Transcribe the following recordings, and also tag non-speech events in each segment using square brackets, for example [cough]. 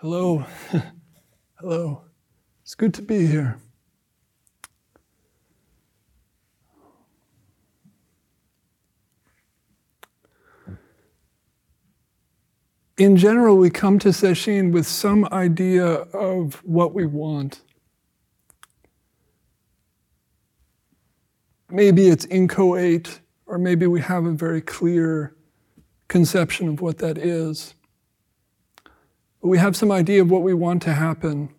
Hello. [laughs] Hello. It's good to be here. In general, we come to Sesshin with some idea of what we want. Maybe it's inchoate, or maybe we have a very clear conception of what that is. We have some idea of what we want to happen,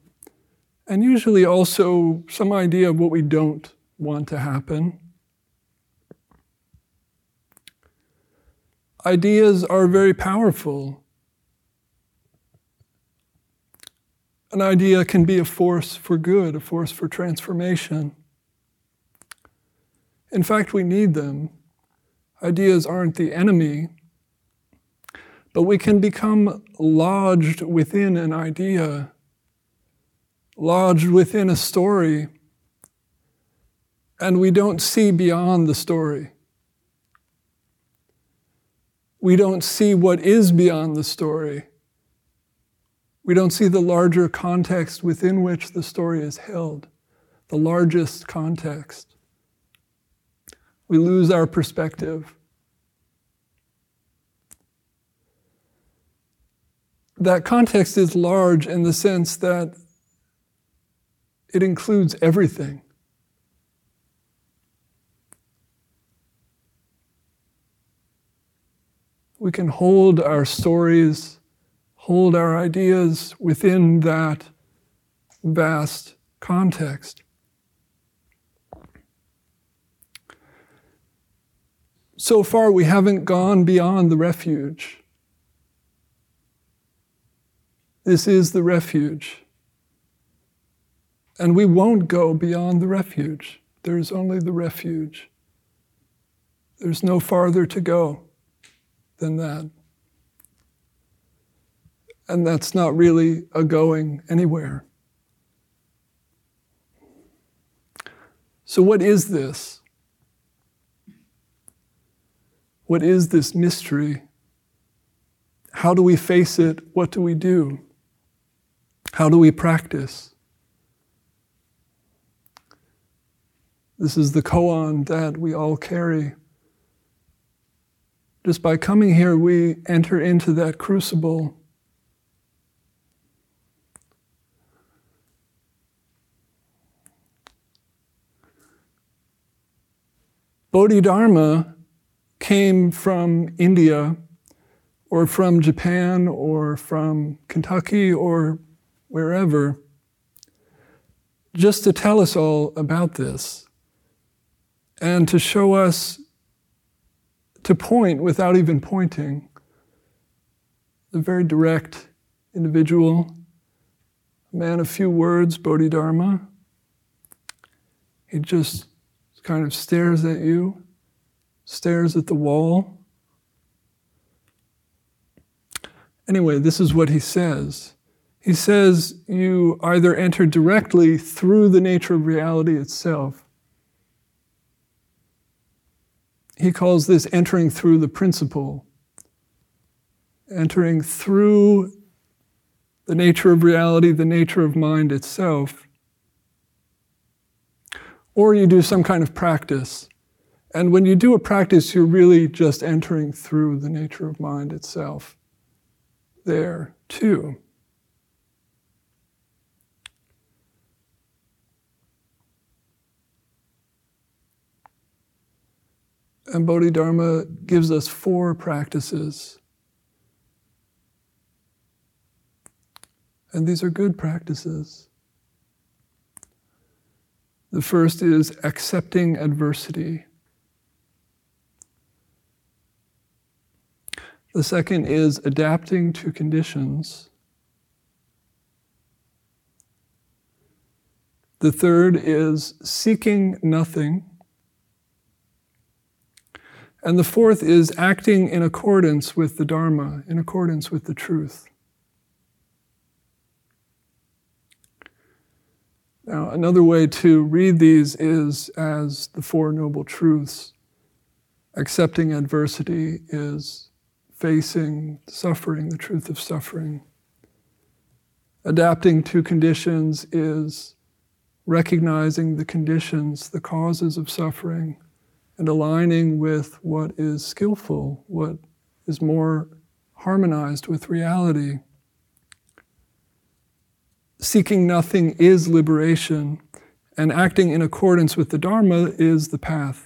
and usually also some idea of what we don't want to happen. Ideas are very powerful. An idea can be a force for good, a force for transformation. In fact, we need them. Ideas aren't the enemy, but we can become lodged within an idea, lodged within a story, and we don't see beyond the story. We don't see what is beyond the story. We don't see the larger context within which the story is held, the largest context. We lose our perspective. That context is large in the sense that it includes everything. We can hold our stories, hold our ideas within that vast context. So far, we haven't gone beyond the refuge. This is the refuge. And we won't go beyond the refuge. There's only the refuge. There's no farther to go than that. And that's not really a going anywhere. So, what is this? What is this mystery? How do we face it? What do we do? How do we practice? This is the koan that we all carry. Just by coming here, we enter into that crucible. Bodhidharma came from India or from Japan or from Kentucky or wherever, just to tell us all about this and to show us, to point without even pointing, the very direct individual, man of few words, Bodhidharma. He just kind of stares at you, stares at the wall. Anyway, this is what he says. He says you either enter directly through the nature of reality itself. He calls this entering through the principle, entering through the nature of reality, the nature of mind itself. Or you do some kind of practice. And when you do a practice, you're really just entering through the nature of mind itself there too. And Bodhidharma gives us four practices. And these are good practices. The first is accepting adversity. The second is adapting to conditions. The third is seeking nothing. And the fourth is acting in accordance with the Dharma, in accordance with the truth. Now, another way to read these is as the Four Noble Truths. Accepting adversity is facing suffering, the truth of suffering. Adapting to conditions is recognizing the conditions, the causes of suffering, and aligning with what is skillful, what is more harmonized with reality. Seeking nothing is liberation, and acting in accordance with the Dharma is the path.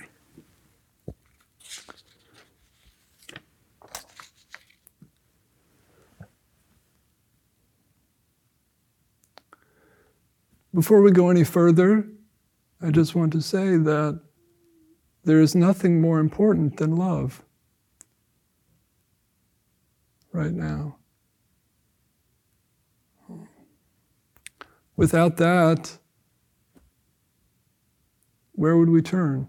Before we go any further, I just want to say that there is nothing more important than love right now. Without that, where would we turn?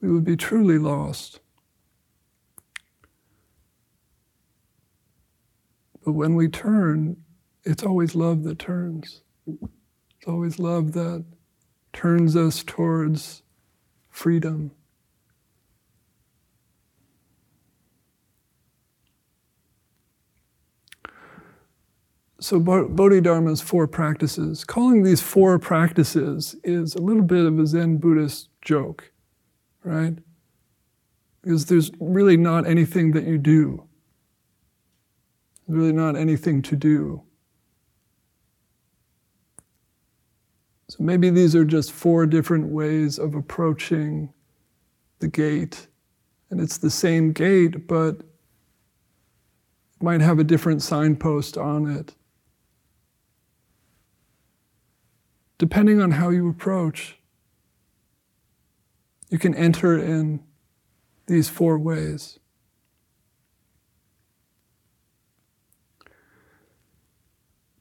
We would be truly lost. But when we turn, it's always love that turns. It's always love that turns us towards freedom. So, Bodhidharma's four practices, calling these four practices is a little bit of a Zen Buddhist joke, right? Because there's really not anything that you do really not anything to do. So maybe these are just four different ways of approaching the gate. And it's the same gate, but it might have a different signpost on it. Depending on how you approach, you can enter in these four ways.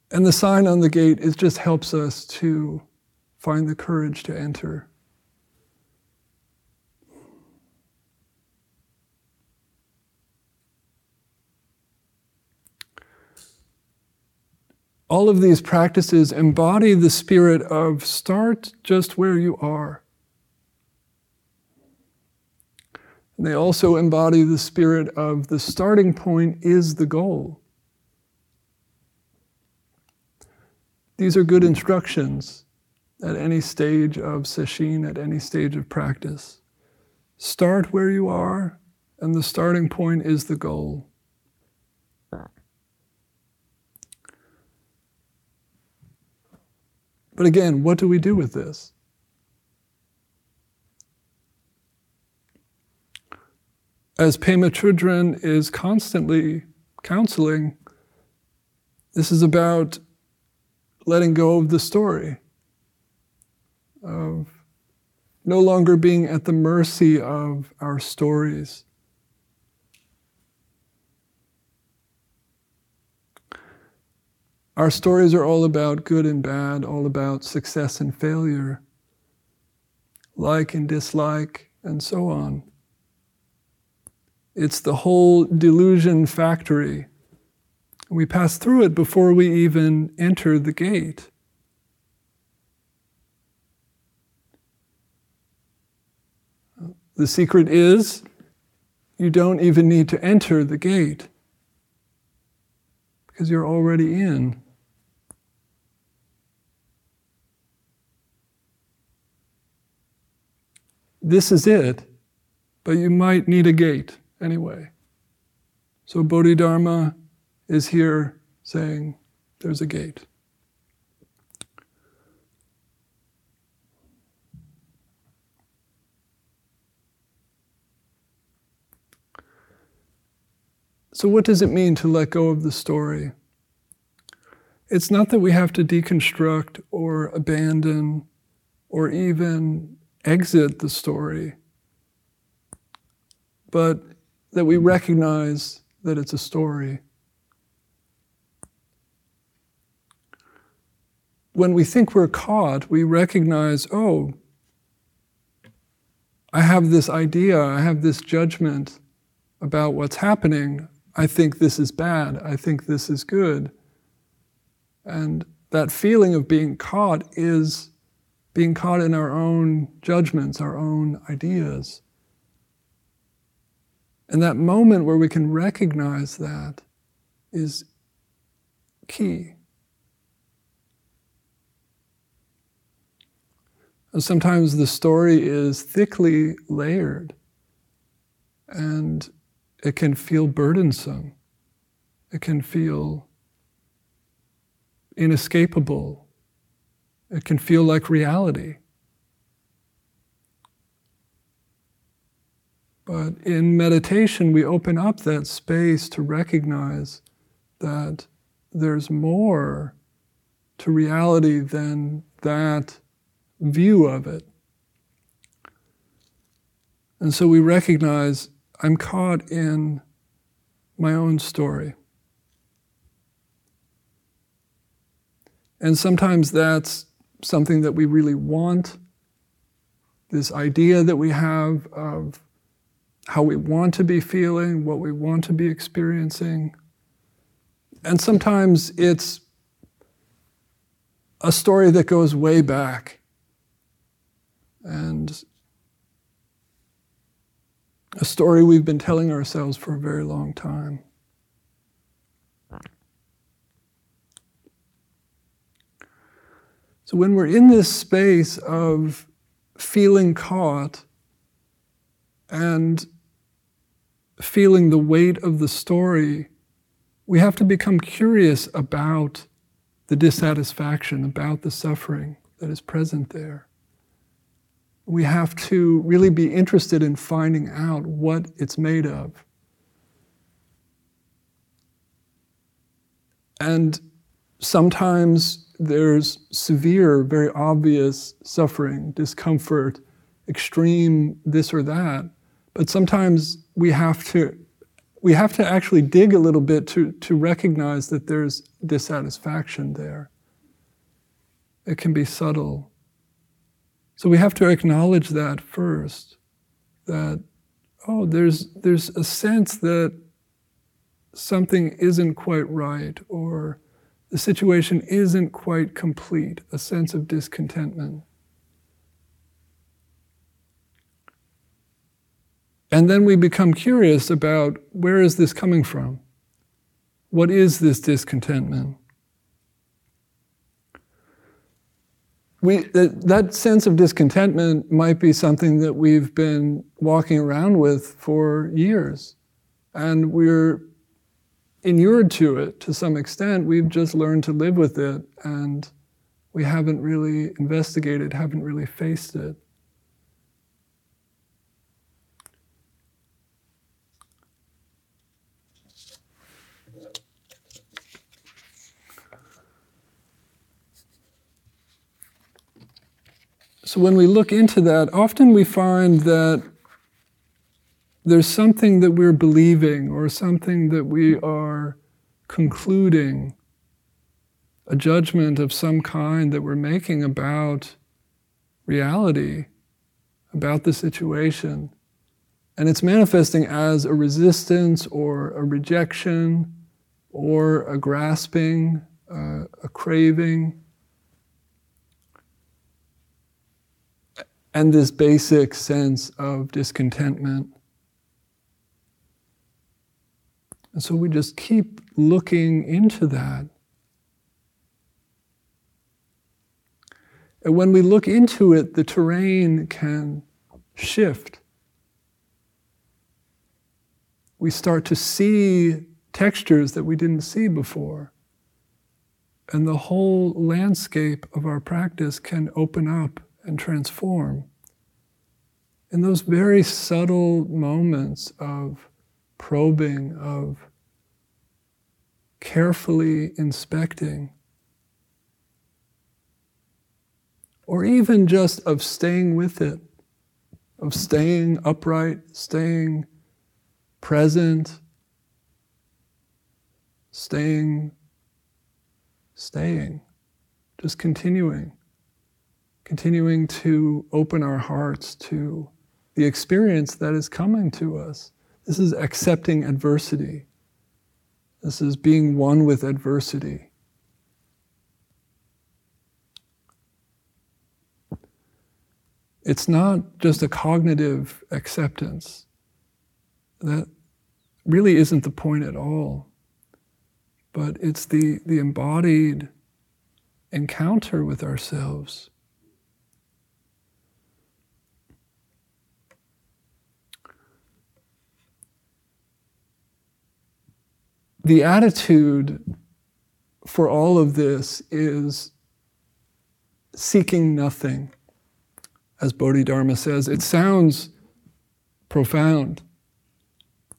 And the sign on the gate it just helps us to find the courage to enter. All of these practices embody the spirit of start just where you are. And they also embody the spirit of the starting point is the goal. These are good instructions at any stage of sesshin, at any stage of practice. Start where you are, and the starting point is the goal. But again, what do we do with this? As Pema is constantly counseling, this is about letting go of the story, of no longer being at the mercy of our stories. Our stories are all about good and bad, all about success and failure, like and dislike, and so on. It's the whole delusion factory we pass through it before we even enter the gate. The secret is you don't even need to enter the gate because you're already in. This is it, but you might need a gate anyway. So, Bodhidharma is here saying there's a gate. So, what does it mean to let go of the story? It's not that we have to deconstruct or abandon or even exit the story, but that we recognize that it's a story. when we think we're caught, we recognize, oh, I have this idea, I have this judgment about what's happening. I think this is bad, I think this is good. And that feeling of being caught is being caught in our own judgments, our own ideas. And that moment where we can recognize that is key. And sometimes the story is thickly layered and it can feel burdensome. It can feel inescapable. It can feel like reality. But in meditation, we open up that space to recognize that there's more to reality than that view of it. And so we recognize I'm caught in my own story. And sometimes that's something that we really want, this idea that we have of how we want to be feeling, what we want to be experiencing. And sometimes it's a story that goes way back. And a story we've been telling ourselves for a very long time. So when we're in this space of feeling caught and feeling the weight of the story, we have to become curious about the dissatisfaction, about the suffering that is present there. We have to really be interested in finding out what it's made of. And sometimes there's severe, very obvious suffering, discomfort, extreme this or that. But sometimes we have to we have to actually dig a little bit to, to recognize that there's dissatisfaction there. It can be subtle. So we have to acknowledge that first, that, oh, there's, there's a sense that something isn't quite right, or the situation isn't quite complete, a sense of discontentment. And then we become curious about where is this coming from? What is this discontentment? We, that, that sense of discontentment might be something that we've been walking around with for years. And we're inured to it to some extent. We've just learned to live with it and we haven't really investigated, haven't really faced it. So when we look into that, often we find that there's something that we're believing or something that we are concluding, a judgment of some kind that we're making about reality, about the situation. And it's manifesting as a resistance or a rejection or a grasping, uh, a craving. And this basic sense of discontentment. And so we just keep looking into that. And when we look into it, the terrain can shift. We start to see textures that we didn't see before. And the whole landscape of our practice can open up and transform. In those very subtle moments of probing, of carefully inspecting, or even just of staying with it, of staying upright, staying present, staying, staying, just continuing continuing to open our hearts to the experience that is coming to us. This is accepting adversity. This is being one with adversity. It's not just a cognitive acceptance. That really isn't the point at all. But it's the, the embodied encounter with ourselves. The attitude for all of this is seeking nothing. As Bodhidharma says, it sounds profound.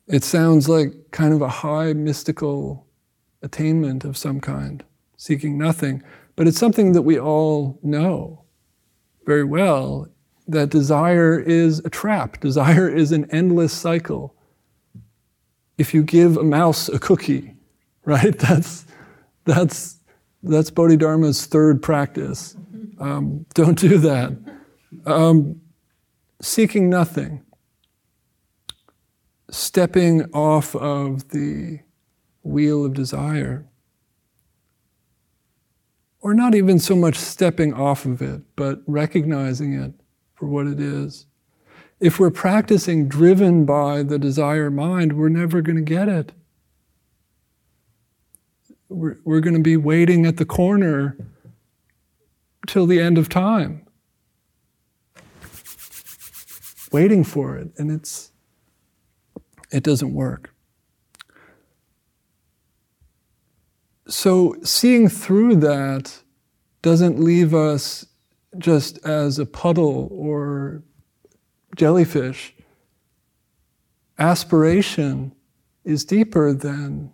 It sounds like kind of a high mystical attainment of some kind, seeking nothing. But it's something that we all know very well that desire is a trap, desire is an endless cycle. If you give a mouse a cookie, [laughs] right, that's, that's, that's Bodhidharma's third practice. Um, don't do that. Um, seeking nothing, stepping off of the wheel of desire or not even so much stepping off of it, but recognizing it for what it is. If we're practicing driven by the desire mind, we're never going to get it. We're, we're going to be waiting at the corner till the end of time, waiting for it, and it's it doesn't work. so seeing through that doesn't leave us just as a puddle or jellyfish. Aspiration is deeper than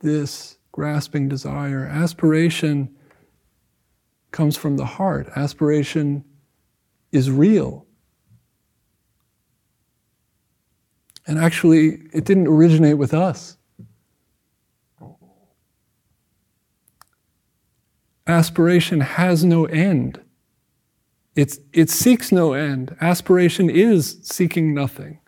this grasping desire. Aspiration comes from the heart. Aspiration is real. And actually, it didn't originate with us. aspiration has no end. It's, it seeks no end. Aspiration is seeking nothing.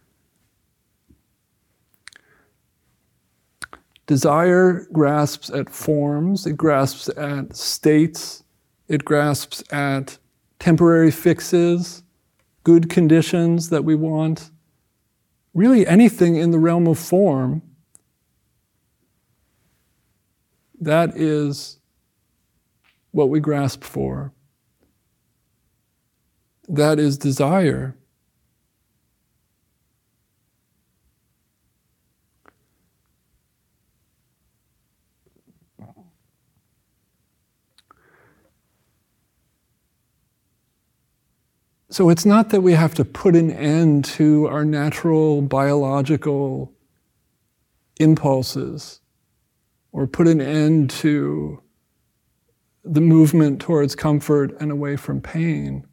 Desire grasps at forms, it grasps at states, it grasps at temporary fixes, good conditions that we want. Really, anything in the realm of form that is what we grasp for. That is desire. So it's not that we have to put an end to our natural biological impulses or put an end to the movement towards comfort and away from pain.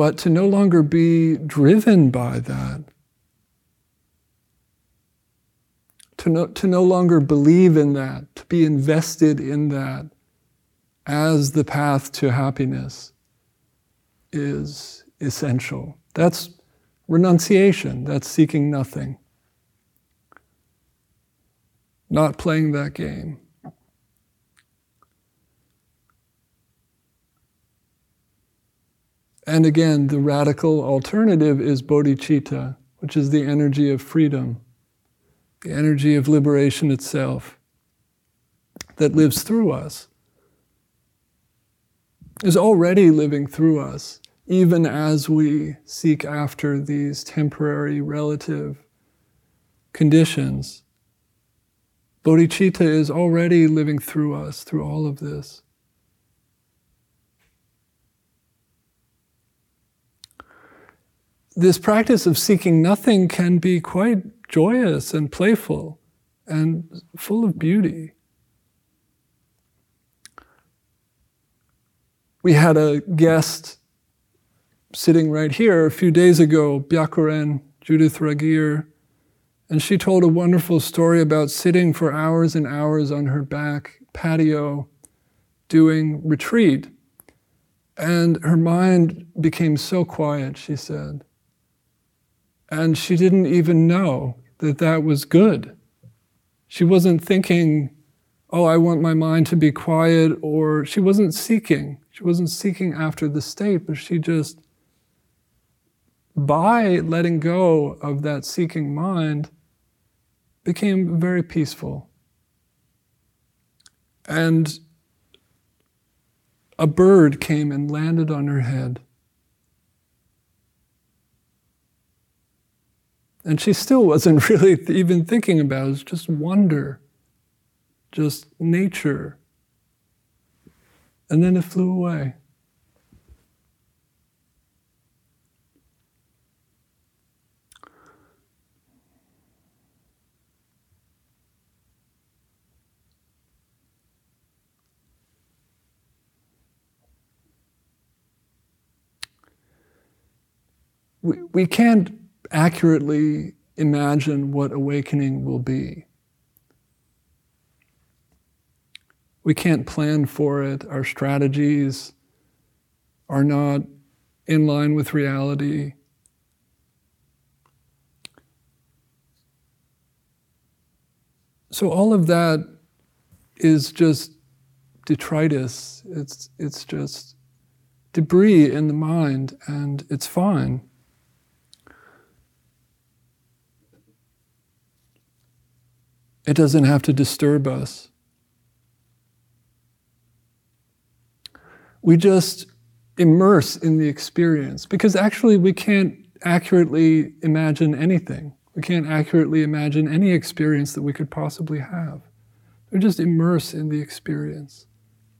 But to no longer be driven by that, to no, to no longer believe in that, to be invested in that as the path to happiness is essential. That's renunciation, that's seeking nothing not playing that game. And again, the radical alternative is bodhicitta, which is the energy of freedom, the energy of liberation itself that lives through us, is already living through us, even as we seek after these temporary relative conditions Bodhicitta is already living through us, through all of this. This practice of seeking nothing can be quite joyous and playful and full of beauty. We had a guest sitting right here a few days ago, Byakuren Judith Ragir, and she told a wonderful story about sitting for hours and hours on her back patio doing retreat. And her mind became so quiet, she said. And she didn't even know that that was good. She wasn't thinking, oh, I want my mind to be quiet, or she wasn't seeking. She wasn't seeking after the state, but she just by letting go of that seeking mind, became very peaceful. And a bird came and landed on her head. And she still wasn't [laughs] really even thinking about it, it was just wonder, just nature. And then it flew away. we, we can't accurately imagine what awakening will be. We can't plan for it. Our strategies are not in line with reality. So all of that is just detritus. It's it's just debris in the mind, and it's fine. It doesn't have to disturb us. We just immerse in the experience because actually we can't accurately imagine anything. We can't accurately imagine any experience that we could possibly have. We just immerse in the experience.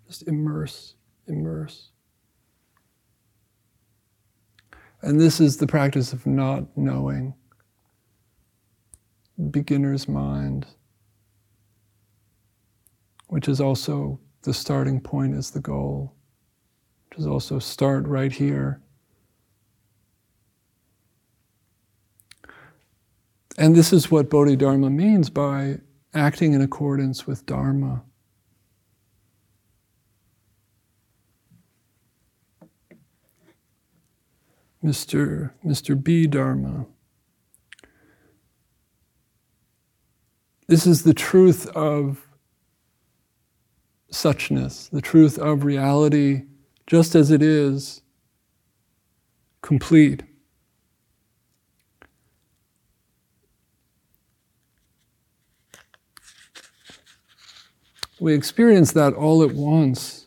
Just immerse, immerse. And this is the practice of not knowing, beginner's mind which is also the starting point is the goal, which is also start right here. And this is what Bodhidharma means by acting in accordance with Dharma. Mr. Mr. B. Dharma. This is the truth of suchness, the truth of reality just as it is, complete. We experience that all at once.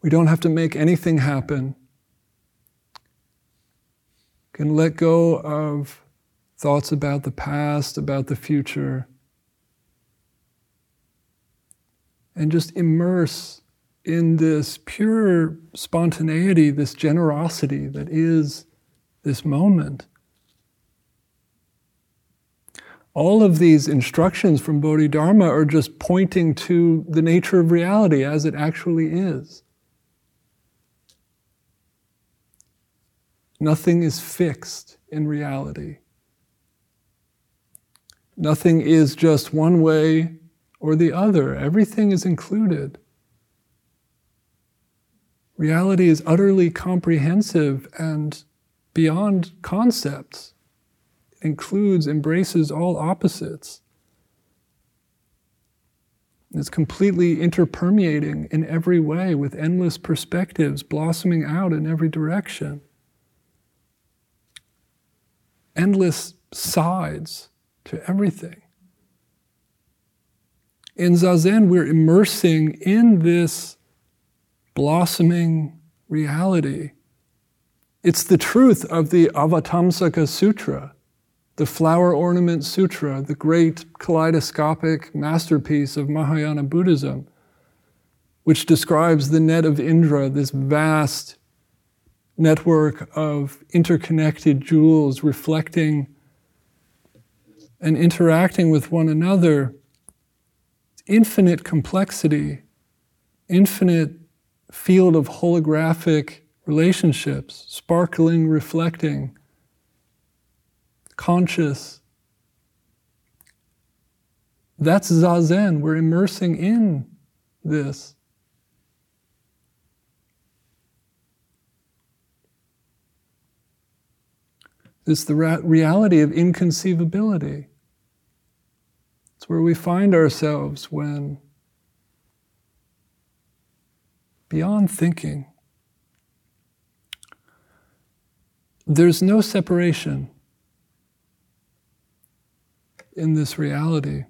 We don't have to make anything happen. Can let go of thoughts about the past, about the future. And just immerse in this pure spontaneity, this generosity that is this moment. All of these instructions from Bodhidharma are just pointing to the nature of reality as it actually is. Nothing is fixed in reality. Nothing is just one way or the other. Everything is included. Reality is utterly comprehensive and beyond concepts. It includes, embraces all opposites. It's completely interpermeating in every way with endless perspectives blossoming out in every direction. Endless sides to everything in Zazen, we're immersing in this blossoming reality. It's the truth of the Avatamsaka Sutra, the Flower Ornament Sutra, the great kaleidoscopic masterpiece of Mahayana Buddhism, which describes the net of Indra, this vast network of interconnected jewels reflecting and interacting with one another infinite complexity, infinite field of holographic relationships, sparkling, reflecting, conscious. That's Zazen. We're immersing in this. It's the reality of inconceivability. Where we find ourselves when, beyond thinking, there's no separation in this reality.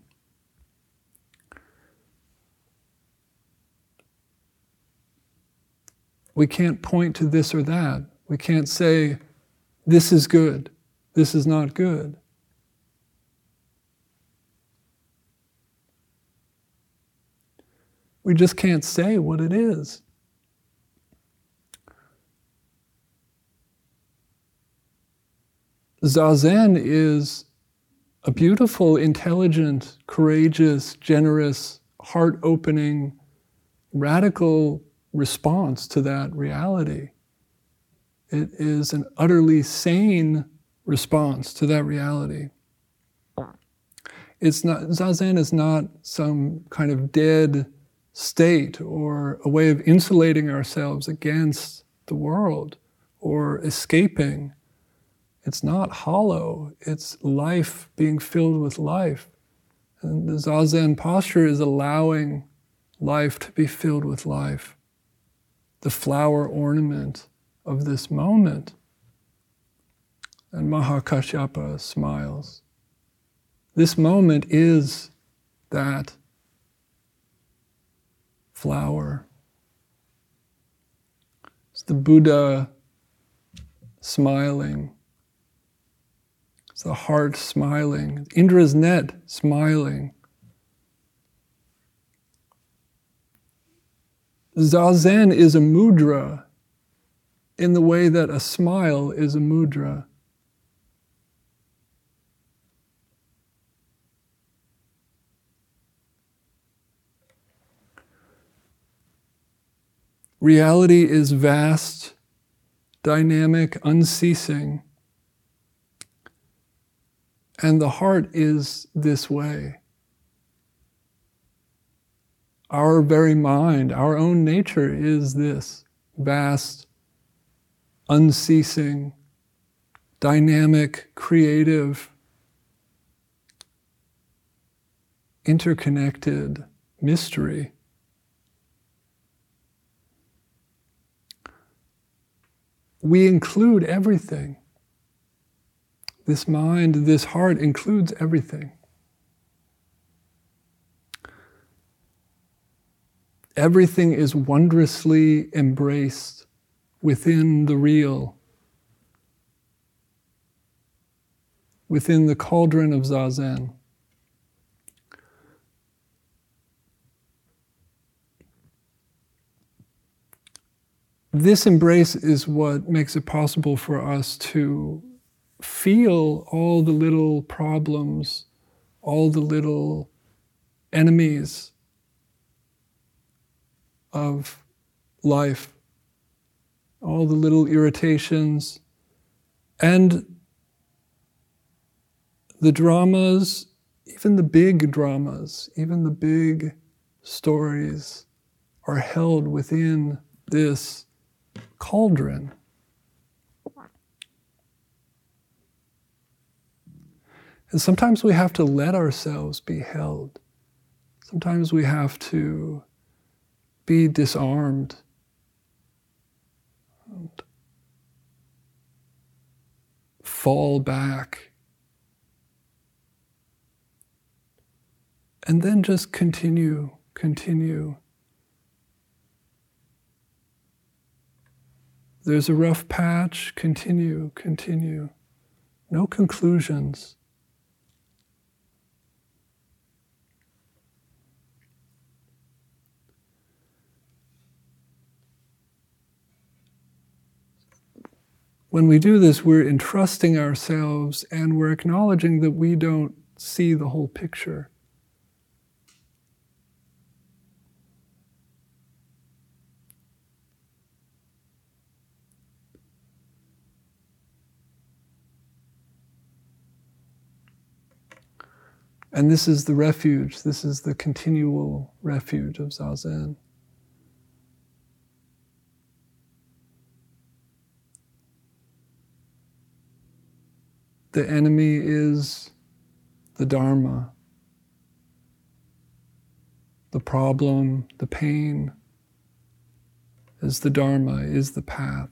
We can't point to this or that. We can't say, this is good, this is not good. We just can't say what it is. Zazen is a beautiful, intelligent, courageous, generous, heart opening, radical response to that reality. It is an utterly sane response to that reality. It's not, Zazen is not some kind of dead state or a way of insulating ourselves against the world or escaping. It's not hollow, it's life being filled with life. And the Zazen posture is allowing life to be filled with life, the flower ornament of this moment. And Mahakashyapa smiles. This moment is that flower. It's the Buddha smiling it's the heart smiling, Indra's net smiling. Zazen is a mudra in the way that a smile is a mudra. Reality is vast, dynamic, unceasing. And the heart is this way. Our very mind, our own nature is this vast, unceasing, dynamic, creative, interconnected mystery. We include everything. This mind, this heart includes everything. Everything is wondrously embraced within the real, within the cauldron of Zazen. This embrace is what makes it possible for us to feel all the little problems, all the little enemies of life, all the little irritations, and the dramas, even the big dramas, even the big stories are held within this cauldron. And sometimes we have to let ourselves be held. Sometimes we have to be disarmed. And fall back. And then just continue, continue. There's a rough patch, continue, continue. No conclusions. When we do this, we're entrusting ourselves and we're acknowledging that we don't see the whole picture. And this is the refuge, this is the continual refuge of Zazen. the enemy is the Dharma, the problem, the pain is the Dharma, is the path.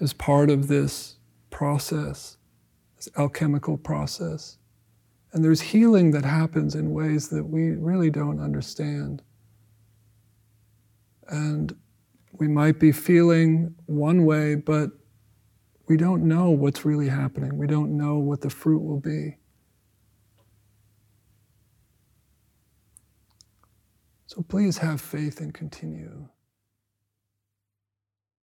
as part of this process, this alchemical process. And there's healing that happens in ways that we really don't understand. And we might be feeling one way, but we don't know what's really happening. We don't know what the fruit will be. So please have faith and continue.